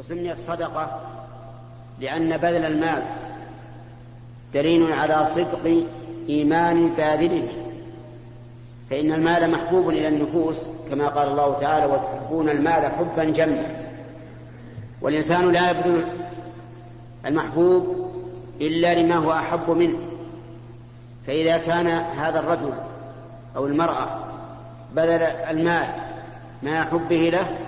وسميت صدقة لأن بذل المال دليل على صدق إيمان باذله. فإن المال محبوب إلى النفوس كما قال الله تعالى وتحبون المال حبا جما والإنسان لا يبذل المحبوب إلا لما هو أحب منه. فإذا كان هذا الرجل أو المرأة بذل المال مع حبه له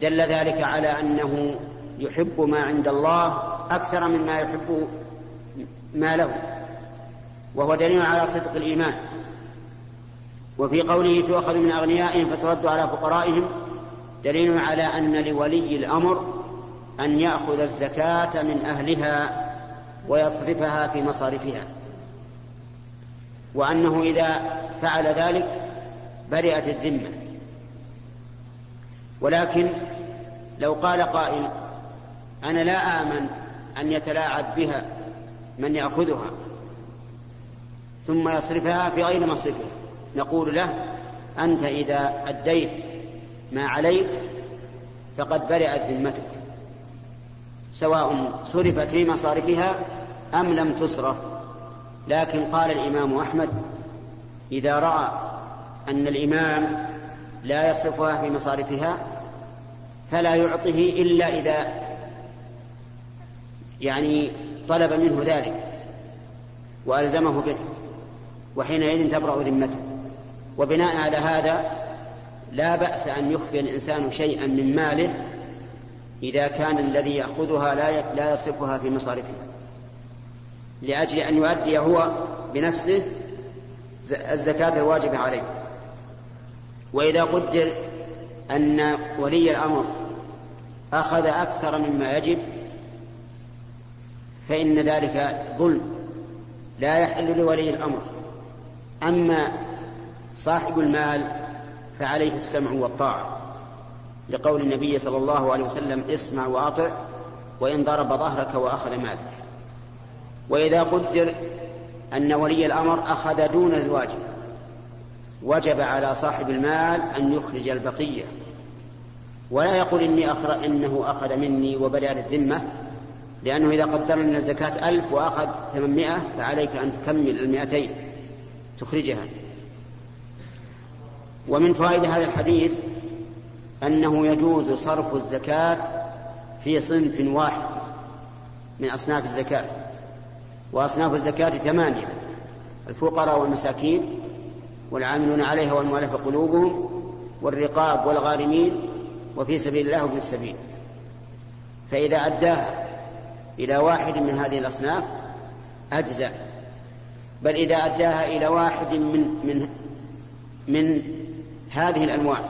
دل ذلك على أنه يحب ما عند الله أكثر مما يحب ما له وهو دليل على صدق الإيمان. وفي قوله تؤخذ من أغنيائهم فترد على فقرائهم دليل على أن لولي الأمر أن يأخذ الزكاة من أهلها ويصرفها في مصارفها. وأنه إذا فعل ذلك برئت الذمة. ولكن لو قال قائل أنا لا آمن أن يتلاعب بها من يأخذها ثم يصرفها في غير مصرفها نقول له أنت إذا أديت ما عليك فقد برئت ذمتك سواء صرفت في مصارفها أم لم تصرف. لكن قال الإمام أحمد إذا رأى أن الإمام لا يصرفها في مصارفها فلا يعطه إلا إذا يعني طلب منه ذلك وألزمه به وحينئذ تبرأ ذمته. وبناء على هذا لا بأس أن يخفي الإنسان شيئا من ماله إذا كان الذي يأخذها لا لا يصرفها في مصارفها لأجل أن يؤدي هو بنفسه الزكاة الواجبة عليه. وإذا قدر أن ولي الأمر أخذ أكثر مما يجب فإن ذلك ظلم لا يحل لولي الأمر. أما صاحب المال فعليه السمع والطاعة لقول النبي صلى الله عليه وسلم اسمع وأطع وإن ضرب ظهرك وأخذ مالك. وإذا قدر أن ولي الأمر أخذ دون الواجب وجب على صاحب المال أن يخرج البقية. ولا يقول إني أخر إنه أخذ مني وبرئ الذمة لأنه إذا قدرنا أن الزكاة ألف وأخذ ثمانمائة فعليك أن تكمل المائتين تخرجها. ومن فوائد هذا الحديث أنه يجوز صرف الزكاة في صنف واحد من أصناف الزكاة وأصناف الزكاة ثمانية الفقراء والمساكين. والعاملون عليها والمؤلفة قلوبهم والرقاب والغارمين وفي سبيل الله وابن السبيل. فإذا أداها إلى واحد من هذه الأصناف أجزأ. بل إذا أداها إلى واحد من من من هذه الأنواع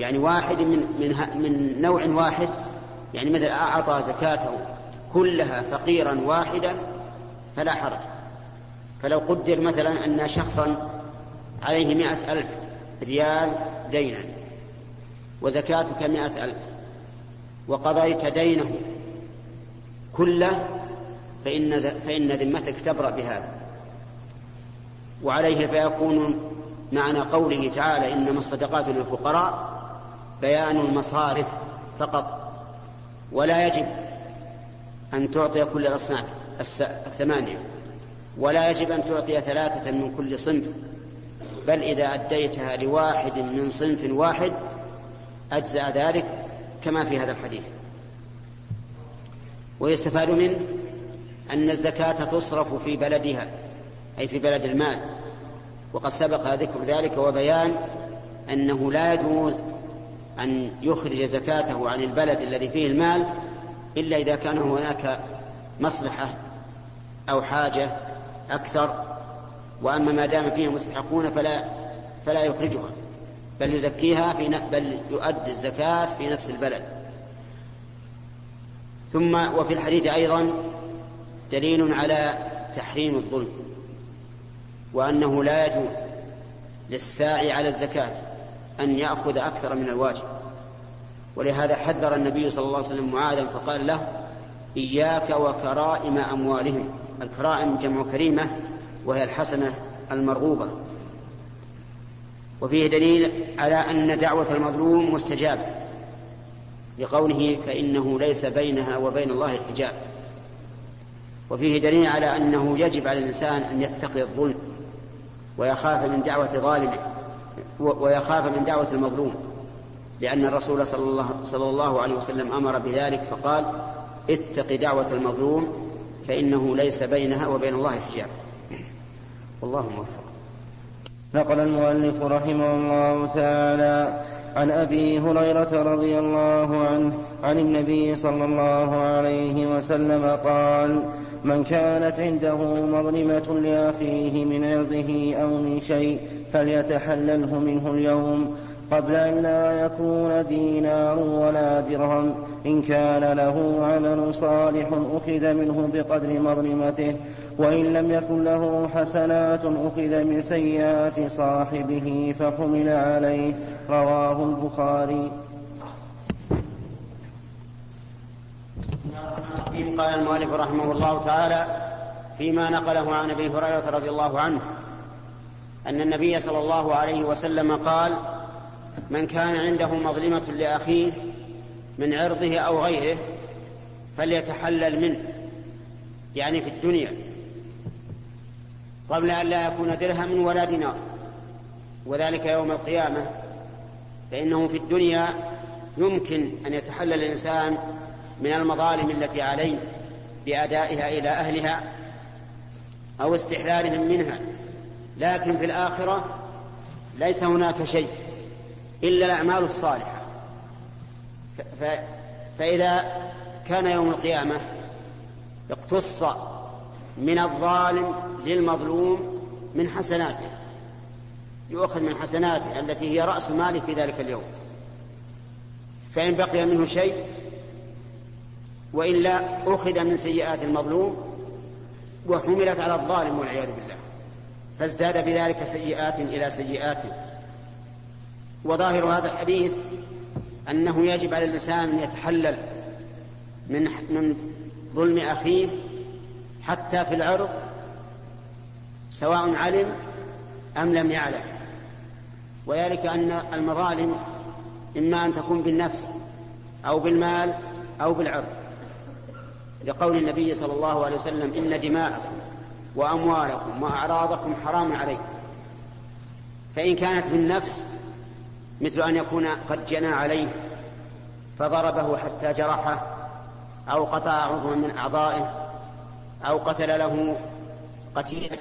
يعني واحد من من من نوع واحد يعني مثل أعطى زكاته كلها فقيرا واحدا فلا حرج. فلو قدر مثلا أن شخصا عليه مائة ألف ريال دينا وزكاتك مائة ألف. وقضيت دينه كله فإن, فإن ذمتك تبرأ بهذا. وعليه فيكون معنى قوله تعالى إنما الصدقات للفقراء بيان المصارف فقط ولا يجب أن تعطي كل الأصناف الثمانية ولا يجب أن تعطي ثلاثة من كل صنف. بل إذا أديتها لواحد من صنف واحد أجزأ ذلك كما في هذا الحديث. ويستفاد منه أن الزكاة تصرف في بلدها أي في بلد المال. وقد سبق ذكر ذلك وبيان أنه لا يجوز أن يخرج زكاته عن البلد الذي فيه المال إلا إذا كان هناك مصلحة أو حاجة أكثر وأما ما دام فيها مستحقون فلا فلا يخرجها بل يزكيها في بل يؤدي الزكاة في نفس البلد. ثم وفي الحديث أيضا دليل على تحريم الظلم وأنه لا يجوز للساعي على الزكاة أن يأخذ أكثر من الواجب. ولهذا حذر النبي صلى الله عليه وسلم معاذا فقال له إياك وكرائم أموالهم. الكرائم جمع كريمة وهي الحسنة المرغوبة. وفيه دليل على أن دعوة المظلوم مستجابة لقوله فإنه ليس بينها وبين الله حجاب. وفيه دليل على أنه يجب على الإنسان أن يتقي الظلم ويخاف من دعوة ظالمه ويخاف من دعوة المظلوم لأن الرسول صلى الله, صلى الله عليه وسلم أمر بذلك فقال اتق دعوة المظلوم فإنه ليس بينها وبين الله حجاب. والله موفق. نقل المؤلف رحمه الله تعالى عن أبي هريرة رضي الله عنه عن النبي صلى الله عليه وسلم قال من كانت عنده مظلمة لأخيه من عرضه أو من شيء فليتحلله منه اليوم قبل أن لا يكون دينار ولا درهم. إن كان له عمل صالح أخذ منه بقدر مظلمته وإن لم يكن له حسنات أخذ من سيئات صاحبه فحمل عليه. رواه البخاري. قال المؤلف رحمه الله تعالى فيما نقله عن أبي هريرة رضي الله عنه أن النبي صلى الله عليه وسلم قال من كان عنده مظلمة لأخيه من عرضه أو غيره فليتحلل منه. يعني في الدنيا. قبل أن لا يكون درهم ولا دينار. وذلك يوم القيامة. فإنه في الدنيا يمكن أن يتحلل الإنسان من المظالم التي عليه بأدائها إلى أهلها أو استحلالهم منها. لكن في الآخرة ليس هناك شيء إلا الأعمال الصالحة. فإذا كان يوم القيامة اقتص من الظالم للمظلوم من حسناته. يؤخذ من حسناته التي هي رأس ماله في ذلك اليوم. فإن بقي منه شيء وإلا أخذ من سيئات المظلوم وحملت على الظالم والعياذ بالله. فازداد بذلك سيئات إلى سيئات. وظاهر هذا الحديث أنه يجب على الإنسان أن يتحلل من من ظلم أخيه حتى في العرض سواء علم أم لم يعلم. وذلك أن المظالم إما أن تكون بالنفس أو بالمال أو بالعرض. لقول النبي صلى الله عليه وسلم إن دماءكم وأموالكم وأعراضكم حرام عليكم. فإن كانت بالنفس مثل أن يكون قد جنى عليه فضربه حتى جرحه أو قطع عضوا من أعضائه أو قتل له قتيلا